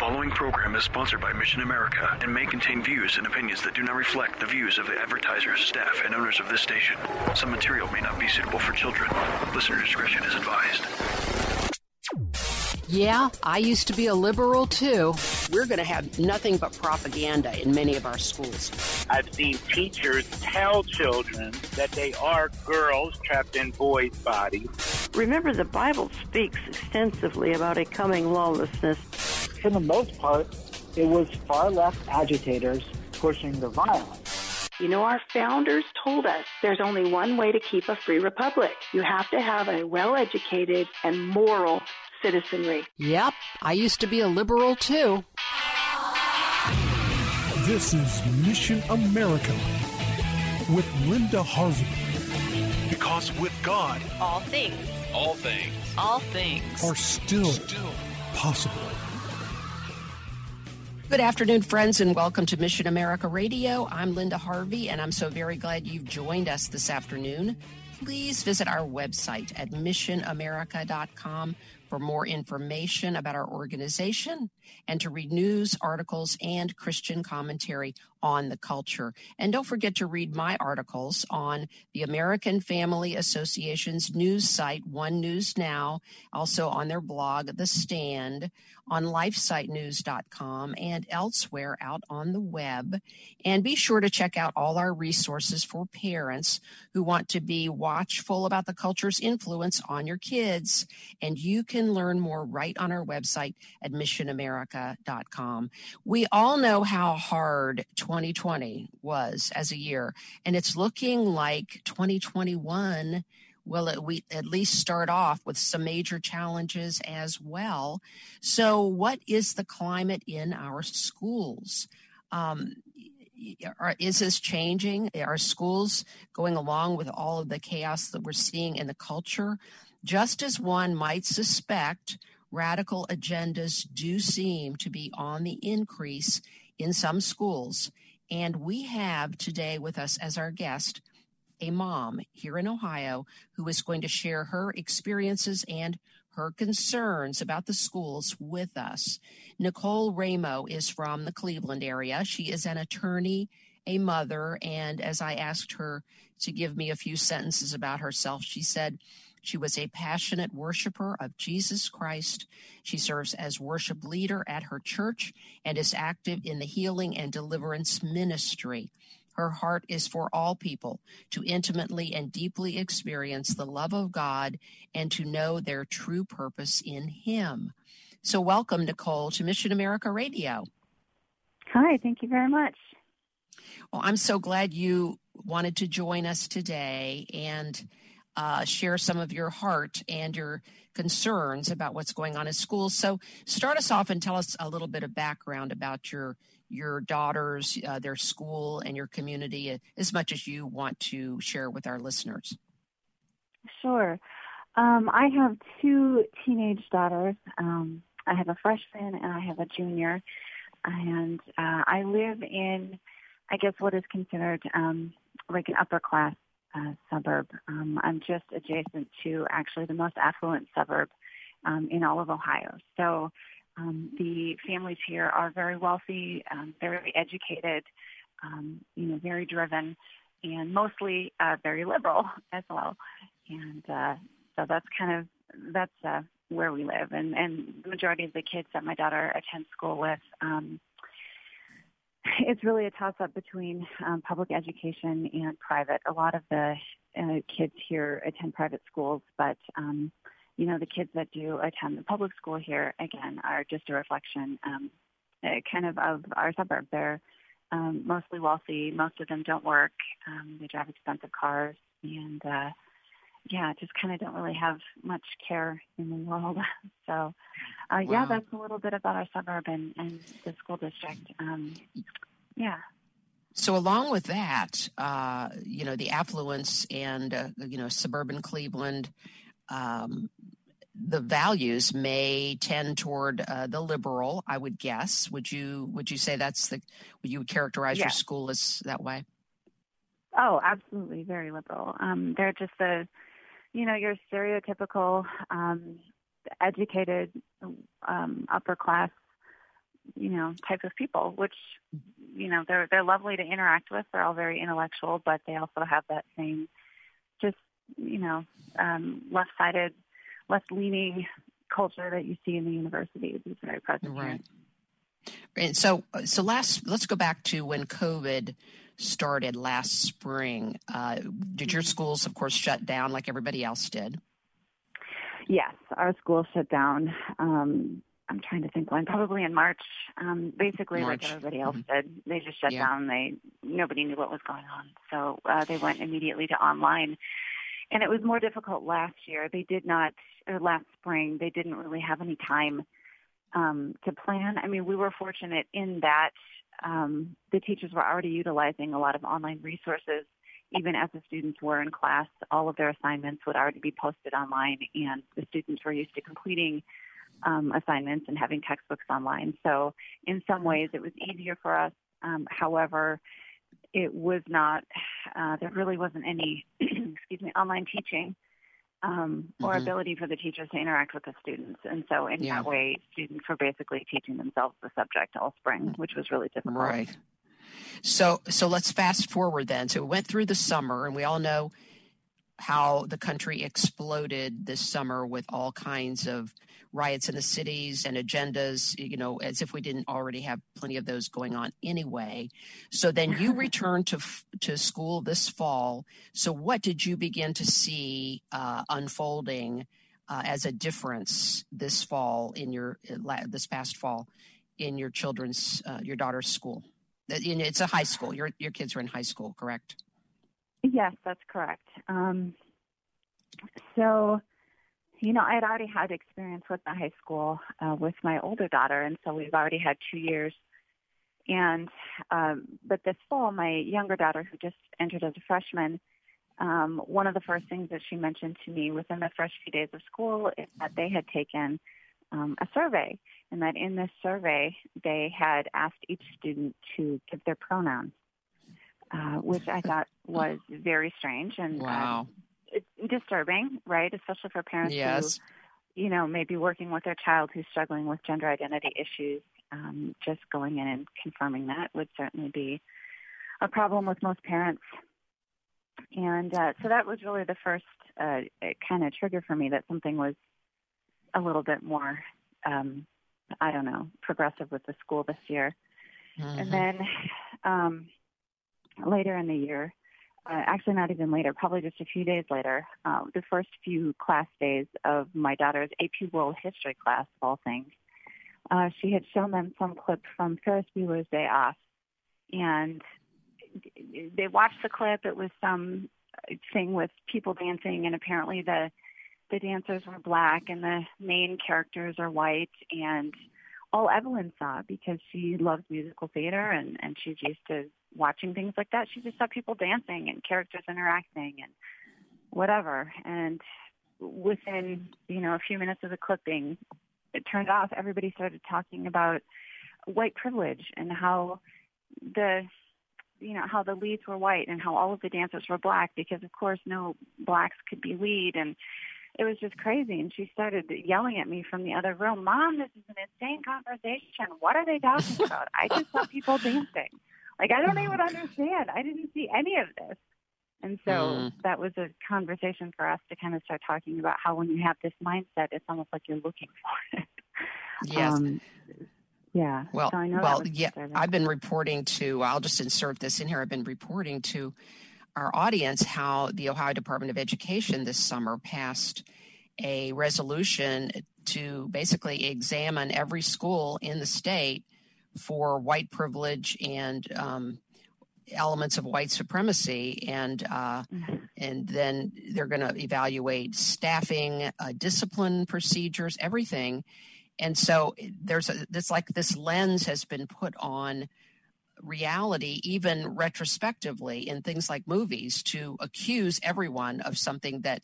following program is sponsored by Mission America and may contain views and opinions that do not reflect the views of the advertisers, staff, and owners of this station. Some material may not be suitable for children. Listener discretion is advised. Yeah, I used to be a liberal too. We're going to have nothing but propaganda in many of our schools. I've seen teachers tell children that they are girls trapped in boys' bodies. Remember, the Bible speaks extensively about a coming lawlessness. For the most part, it was far left agitators pushing the violence. You know, our founders told us there's only one way to keep a free republic. You have to have a well educated and moral citizenry. Yep, I used to be a liberal too. This is Mission America with Linda Harvey. Because with God, all things, all things, all things are still, still possible. Good afternoon, friends, and welcome to Mission America Radio. I'm Linda Harvey, and I'm so very glad you've joined us this afternoon. Please visit our website at missionamerica.com for more information about our organization and to read news, articles, and Christian commentary on the culture. And don't forget to read my articles on the American Family Association's news site, One News Now, also on their blog, The Stand, on lifesitenews.com, and elsewhere out on the web. And be sure to check out all our resources for parents who want to be watchful about the culture's influence on your kids. And you can learn more right on our website at missionamerica.com. We all know how hard 2020 was as a year, and it's looking like 2021 will at, we, at least start off with some major challenges as well. So, what is the climate in our schools? Um, is this changing? Are schools going along with all of the chaos that we're seeing in the culture? Just as one might suspect, radical agendas do seem to be on the increase in some schools. And we have today with us as our guest a mom here in Ohio who is going to share her experiences and her concerns about the schools with us. Nicole Raimo is from the Cleveland area. She is an attorney, a mother, and as I asked her to give me a few sentences about herself, she said, she was a passionate worshiper of Jesus Christ. She serves as worship leader at her church and is active in the healing and deliverance ministry. Her heart is for all people to intimately and deeply experience the love of God and to know their true purpose in Him. So, welcome, Nicole, to Mission America Radio. Hi, thank you very much. Well, I'm so glad you wanted to join us today and uh, share some of your heart and your concerns about what's going on in schools. So, start us off and tell us a little bit of background about your your daughters, uh, their school, and your community uh, as much as you want to share with our listeners. Sure. Um, I have two teenage daughters. Um, I have a freshman and I have a junior. And uh, I live in, I guess, what is considered um, like an upper class uh, suburb. Um, I'm just adjacent to actually the most affluent suburb um, in all of Ohio. So um, the families here are very wealthy, um, very educated, um, you know, very driven, and mostly uh, very liberal as well. And uh, so that's kind of that's uh, where we live. And and the majority of the kids that my daughter attends school with. Um, it's really a toss up between um, public education and private. A lot of the uh, kids here attend private schools, but um, you know, the kids that do attend the public school here, again, are just a reflection um, uh, kind of of our suburb. They're um, mostly wealthy. Most of them don't work. Um, they drive expensive cars. And, uh, yeah, just kind of don't really have much care in the world. so, uh, wow. yeah, that's a little bit about our suburb and, and the school district. Um, yeah. So, along with that, uh, you know, the affluence and, uh, you know, suburban Cleveland, um, the values may tend toward uh, the liberal. I would guess. Would you Would you say that's the? Would you characterize your school as that way? Oh, absolutely, very liberal. Um, they're just the, you know, your stereotypical um, educated um, upper class you know type of people, which you know they're they're lovely to interact with. They're all very intellectual, but they also have that same just you know um, left-sided, left-leaning culture that you see in the universities is very present right. And so, so last, let's go back to when COVID started last spring. Uh, did your schools, of course, shut down like everybody else did? Yes, our schools shut down. Um, I'm trying to think when, probably in March. Um, basically, March. like everybody else mm-hmm. did, they just shut Yeah. down. They nobody knew what was going on, so uh, they went immediately to online. And it was more difficult last year. They did not, or last spring, they didn't really have any time um, to plan. I mean, we were fortunate in that um, the teachers were already utilizing a lot of online resources. Even as the students were in class, all of their assignments would already be posted online, and the students were used to completing um, assignments and having textbooks online. So, in some ways, it was easier for us. Um, however, it was not. Uh, there really wasn't any, excuse me, online teaching um, or Mhm. ability for the teachers to interact with the students. And so, in Yeah. that way, students were basically teaching themselves the subject all spring, which was really difficult. Right. So so let's fast forward then. So we went through the summer and we all know how the country exploded this summer with all kinds of riots in the cities and agendas, you know, as if we didn't already have plenty of those going on anyway. So then you returned to to school this fall. So what did you begin to see uh, unfolding uh, as a difference this fall in your uh, this past fall in your children's uh, your daughter's school? Uh, It's a high school. Your your kids are in high school, correct? Yes, that's correct. Um, so, you know, I had already had experience with the high school uh, with my older daughter, and so we've already had two years. And um, but this fall, my younger daughter, who just entered as a freshman, um, one of the first things that she mentioned to me within the first few days of school is that they had taken um, a survey, and that in this survey they had asked each student to give their pronouns, uh, which I thought was very strange and uh, Wow. it's disturbing, right? Especially for parents Yes. who, you know, may be working with their child who's struggling with gender identity issues. Um, just going in and confirming that would certainly be a problem with most parents. And uh, so that was really the first uh, kind of trigger for me that something was a little bit more, um, I don't know, progressive with the school this year. Mhm. And then um, later in the year, uh, actually not even later, probably just a few days later, uh, the first few class days of my daughter's AP World History class, of all things, uh, she had shown them some clip from Ferris Bueller's Day Off. And they watched the clip. It was some thing with people dancing, and apparently the the dancers were black and the main characters are white. And all Evelyn saw, because she loves musical theater and and she's used to watching things like that, she just saw people dancing and characters interacting and whatever. And within you know a few minutes of the clip being it turned off, everybody started talking about white privilege and how the you know how the leads were white and how all of the dancers were black because of course no blacks could be lead. And it was just crazy. And she started yelling at me from the other room mom this is an insane conversation. What are they talking about? I just saw people dancing like i don't even understand i didn't see any of this and so Mm. that was a conversation for us to kind of start talking about how when you have this mindset it's almost like you're looking for it Yes. um, yeah Well, so I know well, yeah. disturbing. I've been reporting to. I'll just insert this in here. I've been reporting to our audience how the Ohio Department of Education this summer passed a resolution to basically examine every school in the state for white privilege and um, elements of white supremacy, and uh, and then they're going to evaluate staffing, uh, discipline procedures, everything. And so there's a, this like this lens has been put on reality, even retrospectively in things like movies, to accuse everyone of something that.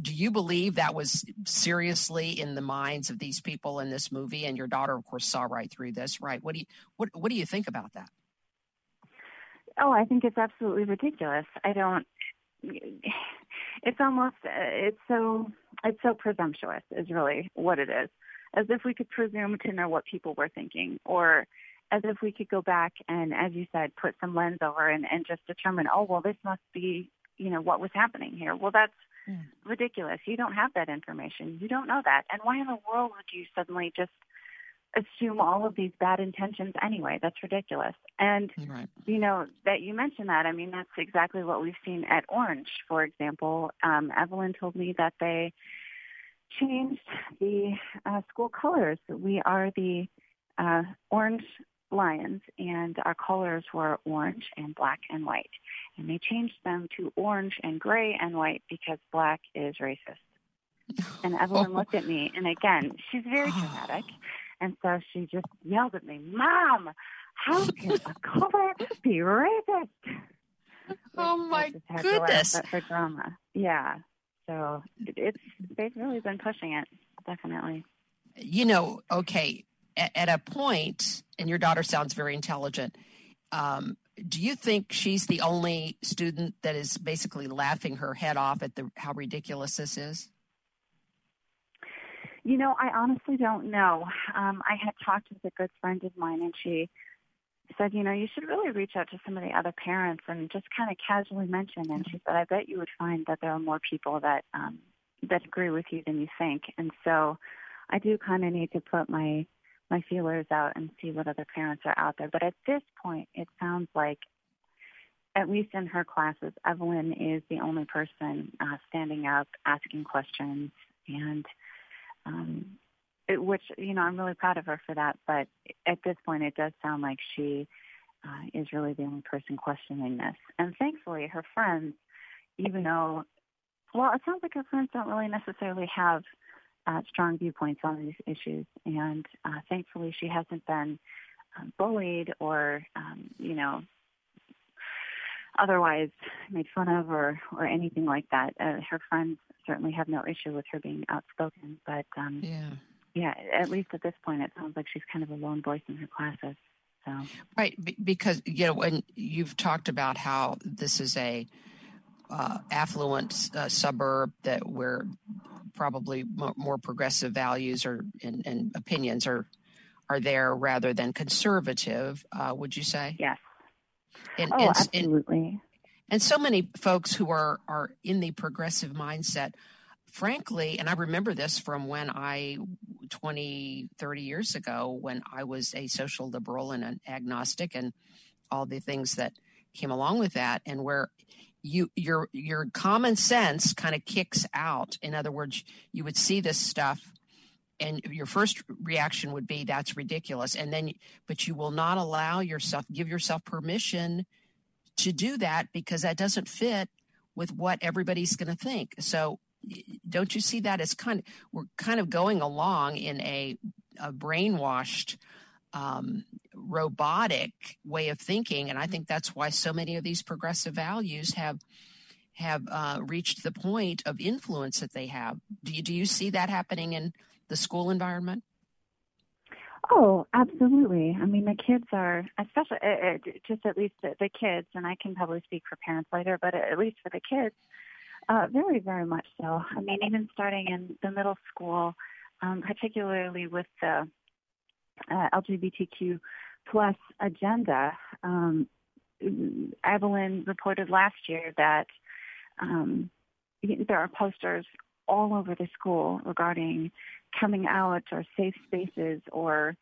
Do you believe that was seriously in the minds of these people in this movie? And your daughter, of course, saw right through this, right? What do you what What do you think about that? Oh, I think it's absolutely ridiculous. I don't. It's almost. It's so. It's so presumptuous. Is really what it is. as if we could presume to know what people were thinking, or as if we could go back and, as you said, put some lens over and, and just determine, oh, well, this must be, you know, what was happening here. Well, that's ridiculous. You don't have that information. You don't know that. And why in the world would you suddenly just assume all of these bad intentions anyway? That's ridiculous. And, right. you know, that you mentioned that, I mean, that's exactly what we've seen at Orange, for example. Um, Evelyn told me that they changed the uh, school colors. We are the uh, orange lions, and our colors were orange and black and white. And they changed them to orange and gray and white because black is racist. And Evelyn looked at me, and again, she's very dramatic. And so she just yelled at me, Mom, how can a color be racist? Oh my goodness. Her drama. Yeah. So it's, they've really been pushing it, definitely. You know, okay, at, a point, and your daughter sounds very intelligent. Um, do you think she's the only student that is basically laughing her head off at the how ridiculous this is? You know, I honestly don't know. Um, I had talked with a good friend of mine, and she said, you know, you should really reach out to some of the other parents and just kind of casually mention. And she said, I bet you would find that there are more people that um, that agree with you than you think. And so, I do kind of need to put my my feelers out and see what other parents are out there. But at this point, it sounds like, at least in her classes, Evelyn is the only person uh, standing up, asking questions, and um, it, which you know I'm really proud of her for that. But at this point, it does sound like she uh, is really the only person questioning this. And thankfully, her friends, even though, well, it sounds like her friends don't really necessarily have uh, strong viewpoints on these issues. And uh, thankfully, she hasn't been um, bullied or, um, you know, otherwise made fun of or, or anything like that. Uh, her friends certainly have no issue with her being outspoken, but um, yeah. yeah, at least at this point, it sounds like she's kind of a lone voice in her classes. So. Right, because you know when you've talked about how this is a uh, affluent uh, suburb that where probably more, progressive values or and, and, opinions are are there rather than conservative. Uh, would you say? Yes. And, oh, and, absolutely. And, and so many folks who are are in the progressive mindset frankly and i remember this from when i 20 30 years ago when i was a social liberal and an agnostic and all the things that came along with that and where you your your common sense kind of kicks out. In other words you would see this stuff and your first reaction would be that's ridiculous. And then but you will not allow yourself give yourself permission to do that because that doesn't fit with what everybody's going to think. So don't you see that as kind of we're kind of going along in a, a brainwashed um, robotic way of thinking, and I think that's why so many of these progressive values have have uh, reached the point of influence that they have. Do you do you see that happening in the school environment? Oh, absolutely. I mean, the kids are, especially uh, just at least the, the kids, and I can probably speak for parents later, but at least for the kids, uh, very, very much so. I mean, even starting in the middle school, um, particularly with the uh, LGBTQ plus agenda. Um, Evelyn reported last year that um, there are posters all over the school regarding coming out or safe spaces or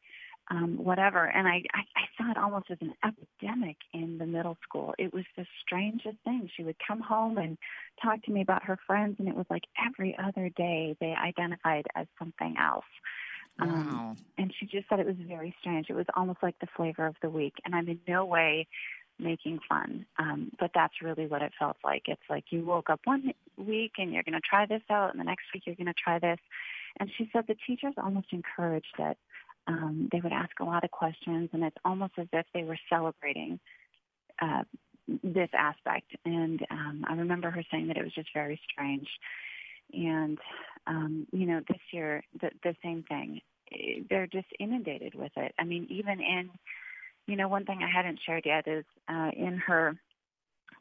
um, whatever. And I, I, I saw it almost as an epidemic in the middle school. It was the strangest thing. She would come home and talk to me about her friends, and it was like every other day they identified as something else. Um, wow. and she just said it was very strange. It was almost like the flavor of the week. And I'm in no way making fun, um, but that's really what it felt like. It's like you woke up one week and you're going to try this out, and the next week you're going to try this. And she said the teachers almost encouraged it. Um, they would ask a lot of questions, and it's almost as if they were celebrating uh, this aspect. And um, I remember her saying that it was just very strange. And um, you know, this year the the same thing. They're just inundated with it. I mean, even in you know, one thing I hadn't shared yet is uh, in her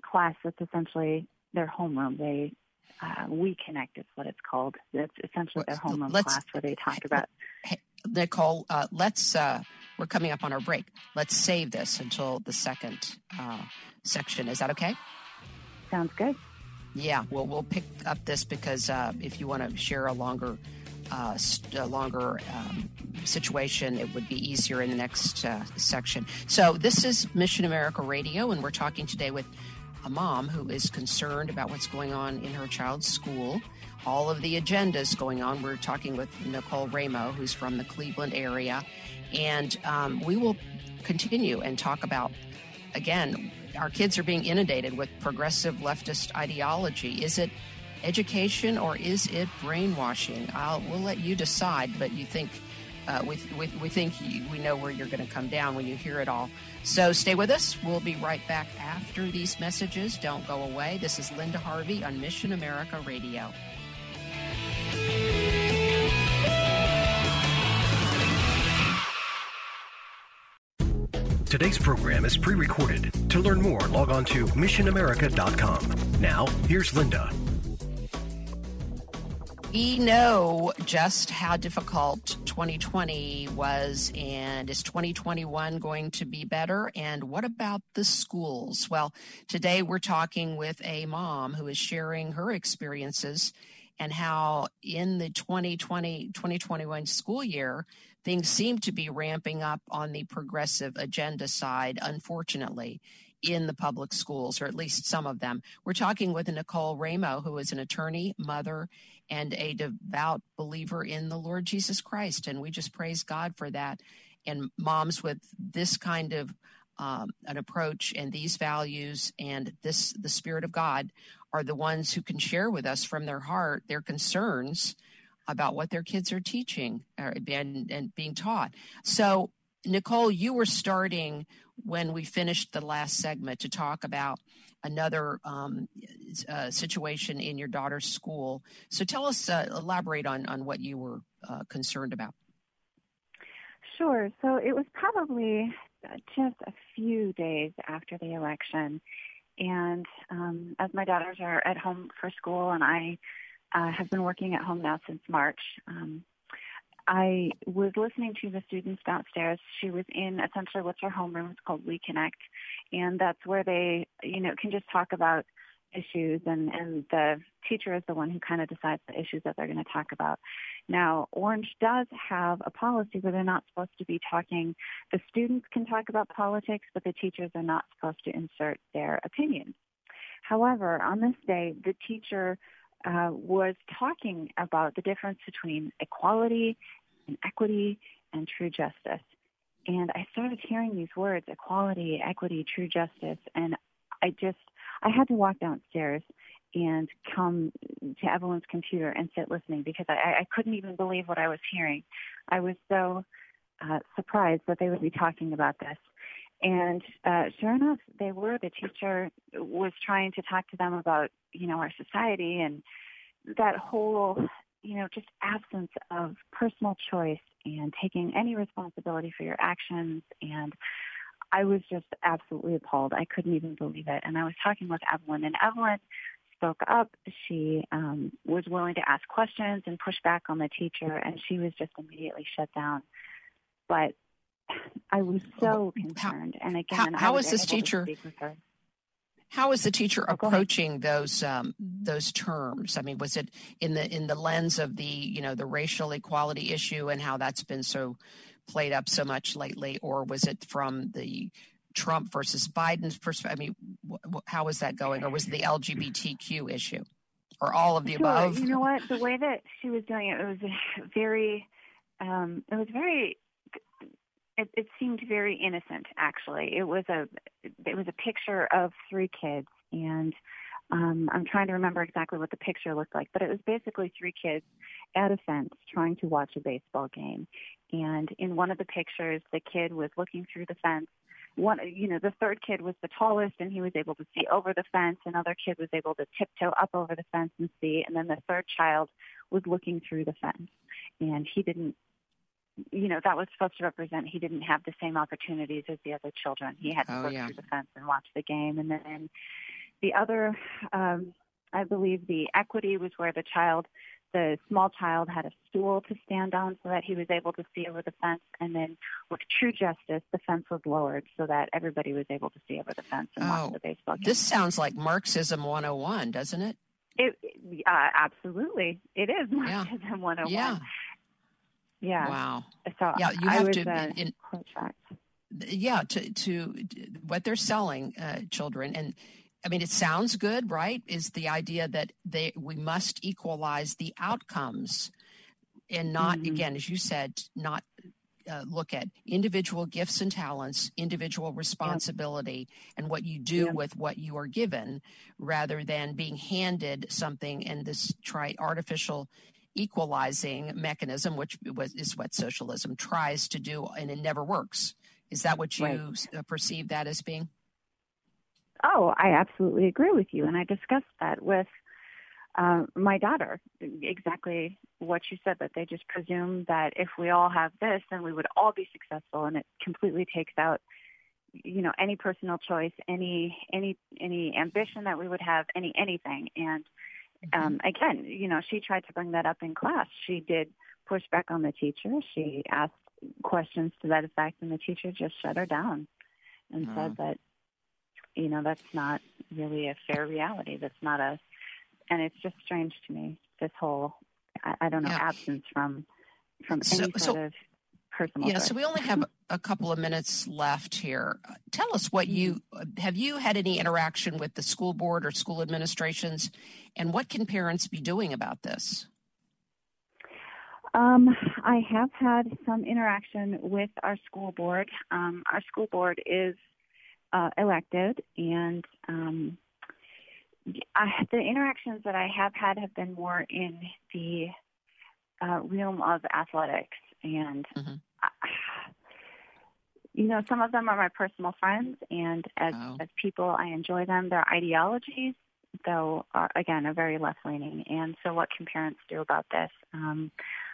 class. It's essentially their homeroom. They uh, We Connect is what it's called. It's essentially their homeroom Let's- class where they talk about. Nicole, uh, let's. Uh, we're coming up on our break. Let's save this until the second uh, section. Is that okay? Sounds good. Yeah, well, we'll pick up this because uh, if you want to share a longer, uh, a longer um, situation, it would be easier in the next uh, section. So this is Mission America Radio, and we're talking today with a mom who is concerned about what's going on in her child's school. All of the agendas going on. We're talking with Nicole Raimo, who's from the Cleveland area, and um, we will continue and talk about again our kids are being inundated with progressive leftist ideology. Is it education or is it brainwashing? I'll, we'll let you decide, but you think uh, we, we, we think you, we know where you're going to come down when you hear it all. So stay with us. We'll be right back after these messages. Don't go away. This is Linda Harvey on Mission America Radio. Today's program is pre recorded. To learn more, log on to missionamerica.com. Now, here's Linda. We know just how difficult 2020 was, and is 2021 going to be better? And what about the schools? Well, today we're talking with a mom who is sharing her experiences and how in the 2020 2021 school year, things seem to be ramping up on the progressive agenda side, unfortunately, in the public schools, or at least some of them. We're talking with Nicole Raimo, who is an attorney, mother, and a devout believer in the Lord Jesus Christ. And we just praise God for that. And moms with this kind of um, an approach and these values and this the Spirit of God are the ones who can share with us from their heart their concerns about what their kids are teaching or, and, and being taught. So, Nicole, you were starting when we finished the last segment to talk about another um, uh, situation in your daughter's school. So, tell us, uh, elaborate on on what you were uh, concerned about. Sure. So it was probably just a few days after the election. And um, as my daughters are at home for school and I uh, have been working at home now since March, um, I was listening to the students downstairs. She was in essentially what's her homeroom. It's called We Connect. And that's where they, you know, can just talk about issues and, and the teacher is the one who kind of decides the issues that they're going to talk about. Now, Orange does have a policy where they're not supposed to be talking, the students can talk about politics, but the teachers are not supposed to insert their opinions. However, on this day, the teacher uh, was talking about the difference between equality and equity and true justice. And I started hearing these words, equality, equity, true justice, and I just I had to walk downstairs and come to Evelyn's computer and sit listening because I, I couldn't even believe what I was hearing. I was so uh, surprised that they would be talking about this. And uh, sure enough, they were. The teacher was trying to talk to them about, you know, our society and that whole, you know, just absence of personal choice and taking any responsibility for your actions and I was just absolutely appalled. I couldn't even believe it. And I was talking with Evelyn, and Evelyn spoke up. She um, was willing to ask questions and push back on the teacher, and she was just immediately shut down. But I was so concerned. And again, how, how was is this teacher? How is the teacher oh, approaching those um, those terms? I mean, was it in the in the lens of the you know the racial equality issue and how that's been so played up so much lately, or was it from the Trump versus Biden's perspective? I mean, wh- how was that going, or was it the LGBTQ issue, or all of the sure. above? You know what? The way that she was doing it, it was very, um, it was very. It, it seemed very innocent. Actually, it was a it was a picture of three kids, and um, I'm trying to remember exactly what the picture looked like, but it was basically three kids at a fence trying to watch a baseball game. And in one of the pictures, the kid was looking through the fence. One, you know, the third kid was the tallest, and he was able to see over the fence. Another kid was able to tiptoe up over the fence and see. And then the third child was looking through the fence, and he didn't. You know, that was supposed to represent he didn't have the same opportunities as the other children. He had to Oh, look yeah. through the fence and watch the game. And then the other um, I believe the equity was where the child, the small child, had a stool to stand on so that he was able to see over the fence. And then with true justice, the fence was lowered so that everybody was able to see over the fence and watch Oh, the baseball game. This sounds like Marxism 101, doesn't it? It, uh, absolutely, it is Marxism 101. Yeah. Yeah. Wow. So Yeah, you have to- uh, in- yeah to to what they're selling uh, children and i mean it sounds good right is the idea that they we must equalize the outcomes and not Mm-hmm. again as you said not uh, look at individual gifts and talents individual responsibility and what you do Yeah. with what you are given rather than being handed something and this try artificial equalizing mechanism which was, is what socialism tries to do and it never works is that what you Right. uh, perceive that as being? Oh, I absolutely agree with you. And I discussed that with uh, my daughter. Exactly what you said, that they just presume that if we all have this, then we would all be successful. And it completely takes out, you know, any personal choice, any, any, any ambition that we would have, any, anything. And um, again, you know, she tried to bring that up in class. She did push back on the teacher. She asked questions to that effect, and the teacher just shut her down and Oh. said that you know that's not really a fair reality that's not a and it's just strange to me this whole i, I don't know Yeah. absence from from So- any so- sort of personal Yeah, so we only have a couple of minutes left here. Tell us what you have you had any interaction with the school board or school administrations, and what can parents be doing about this? Um, I have had some interaction with our school board. Um, our school board is uh, elected, and um, I, the interactions that I have had have been more in the uh, realm of athletics. And, I, you know, some of them are my personal friends, and as, as people, I enjoy them. Their ideologies, though, are, again, are very left leaning. And so, what can parents do about this? Um,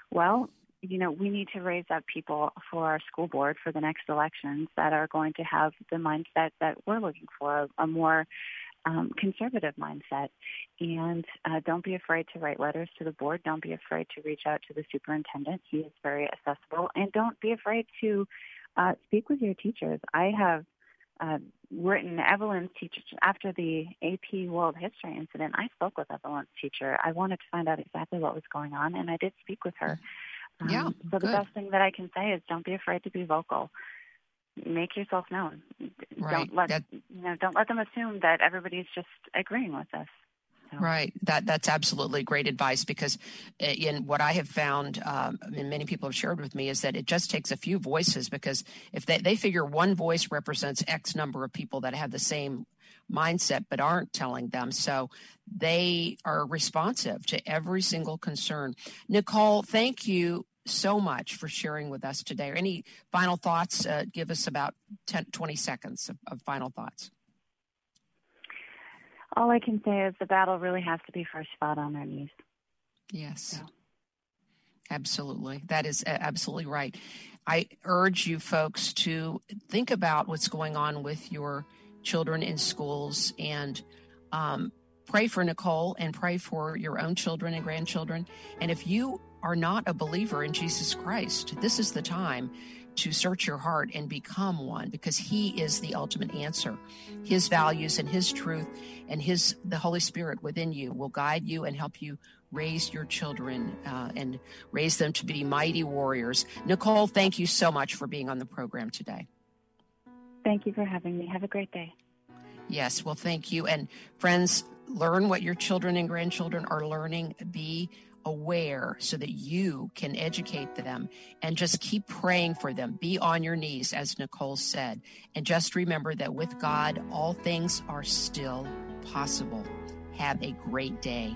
well, you know, we need to raise up people for our school board for the next elections that are going to have the mindset that we're looking for, a, a more um, conservative mindset. And uh, don't be afraid to write letters to the board. Don't be afraid to reach out to the superintendent. He is very accessible. And don't be afraid to uh, speak with your teachers. I have uh, written Evelyn's teacher after the AP World History incident. I spoke with Evelyn's teacher. I wanted to find out exactly what was going on, and I did speak with her. Um, Yeah, so the good. best thing that I can say is don't be afraid to be vocal. Make yourself known. Right. Don't let That- you know. Don't let them assume that everybody's just agreeing with us. Right. That that's absolutely great advice because in what I have found, um, and many people have shared with me, is that it just takes a few voices because if they, they figure one voice represents X number of people that have the same mindset but aren't telling them, so they are responsive to every single concern. Nicole, thank you so much for sharing with us today. Any final thoughts? Uh, give us about 10, 20 seconds of, of final thoughts. All I can say is the battle really has to be first fought on our knees. Yes. Absolutely. That is absolutely right. I urge you folks to think about what's going on with your children in schools and um, pray for Nicole and pray for your own children and grandchildren. And if you are not a believer in Jesus Christ, this is the time to search your heart and become one because he is the ultimate answer. His values and his truth and his the Holy Spirit within you will guide you and help you raise your children uh, and raise them to be mighty warriors. Nicole, thank you so much for being on the program today. Thank you for having me. Have a great day. Yes, well, thank you. And friends, learn what your children and grandchildren are learning. Be aware so that you can educate them and just keep praying for them. Be on your knees, as Nicole said. And just remember that with God, all things are still possible. Have a great day.